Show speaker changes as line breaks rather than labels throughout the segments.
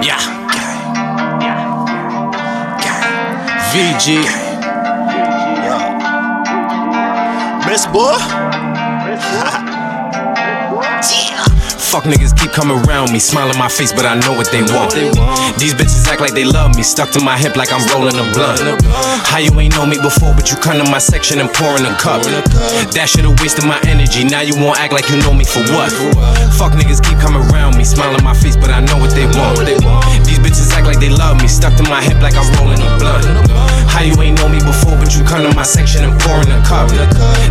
Yeah. VG.
Miss boy.
Fuck niggas keep coming around me, smiling my face, but I know what they want. These bitches act like they love me, stuck to my hip like I'm rolling a blunt. How you ain't know me before, but you come to my section and pouring a cup. That should've wasted my energy, now you won't act like you know me for what? Fuck niggas keep coming around me, smiling my face, but I know what they want. These bitches act like they love me, stuck to my hip like I'm rolling a blunt. How you ain't know me before, but you come to my section and pouring a cup.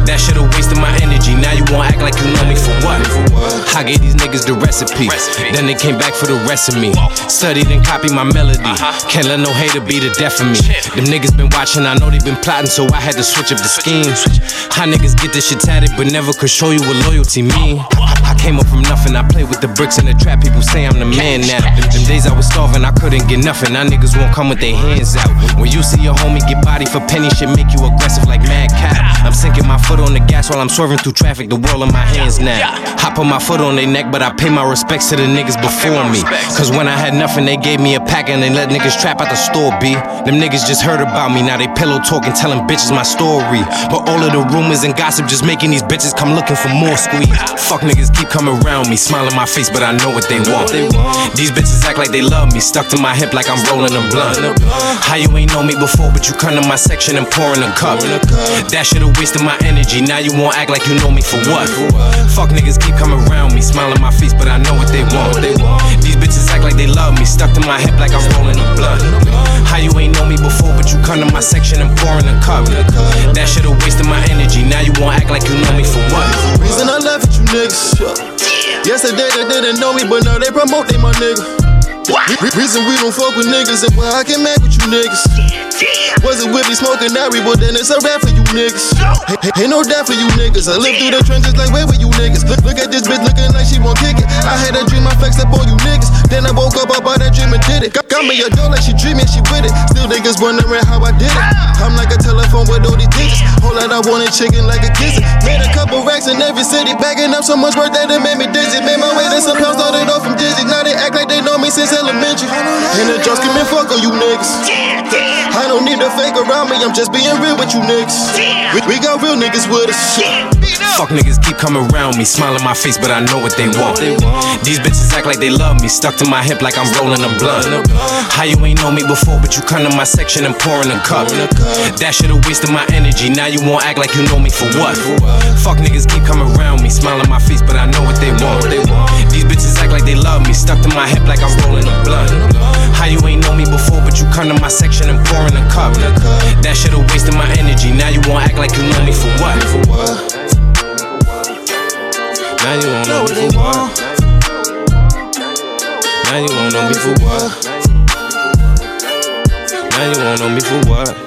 That should've wasted my energy, now you won't I gave these niggas the recipe, then they came back for the rest of me. Studied and copied my melody, can't let no hater be the death of me. Them niggas been watching, I know they been plotting, so I had to switch up the scheme. How niggas get this shit tatted, but never could show you what loyalty mean. I came up from nothing, I played with the bricks in the trap, people say I'm the man now. Them, them days I was starving, I couldn't get nothing, now niggas won't come with their hands out. When you see your homie get body for penny, shit make you aggressive like mad cat. I'm sinking my foot on the gas while I'm swerving through traffic, the world in my hands now. I put my foot on their neck, but I pay my respects to the niggas before me. Cause when I had nothing, they gave me a pack and they let niggas trap out the store, B. Them niggas just heard about me, now they pillow talking, telling bitches my story. But all of the rumors and gossip just making these bitches come looking for more squeeze. Fuck niggas keep coming around me, smiling my face, but I know what they want. These bitches act like they love me, stuck to my hip like I'm rolling a blunt. How you ain't know me before, but you come to my section and pouring a cup. That should've wasted my energy, now you won't act like you know me for what? Fuck niggas keep coming around me, smiling my face, but I know what they want. They want. These bitches act like they love me, stuck to my hip like I'm rolling a blunt. How you ain't know me before, but you come to my section and pouring a cup. That should've wasted my energy, now you won't act like you know me for what?
Reason I left you niggas. Yesterday they didn't know me, but now they promote they my nigga. Re- reason we don't fuck with niggas and why I get mad with you niggas. Wasn't with me smoking Ari, but then it's a rap for you niggas. Ain't, ain't no doubt for you niggas. I lived through the trenches like where were you niggas? Look, look at this bitch looking like she won't kick it. I had a dream, I flexed up on you niggas. Then I woke up, I bought that dream and did it. Got, me a dough like she dreaming, she with it. Still niggas wondering how I did it. I'm like a telephone with all these digits. Whole lot I wanted chicken like a kissing. Made a couple racks in every city, bagging up so much work that it made me dizzy. Made my way to some pounds, started off from. Since elementary. And the give me fuck on you niggas. I don't need to fake around me, I'm just being real with you niggas. We, we got real niggas with us.
Fuck niggas keep coming around me, smiling my face, but I know what they want. These bitches act like they love me, stuck to my hip like I'm rolling a blunt. How you ain't know me before, but you come to my section and pouring a cup. That should've wasted my energy, now you won't act like you know me for what? Fuck niggas keep coming around me, smiling my face, but I know what they want. Act like they love me, stuck to my hip like I'm rolling a blunt. How you ain't know me before, but you come to my section and pouring a cup. That should've wasted my energy, now you won't act like you know me for what? Now you won't know me for what? Now you won't know me for what? Now you won't?
Know me for what?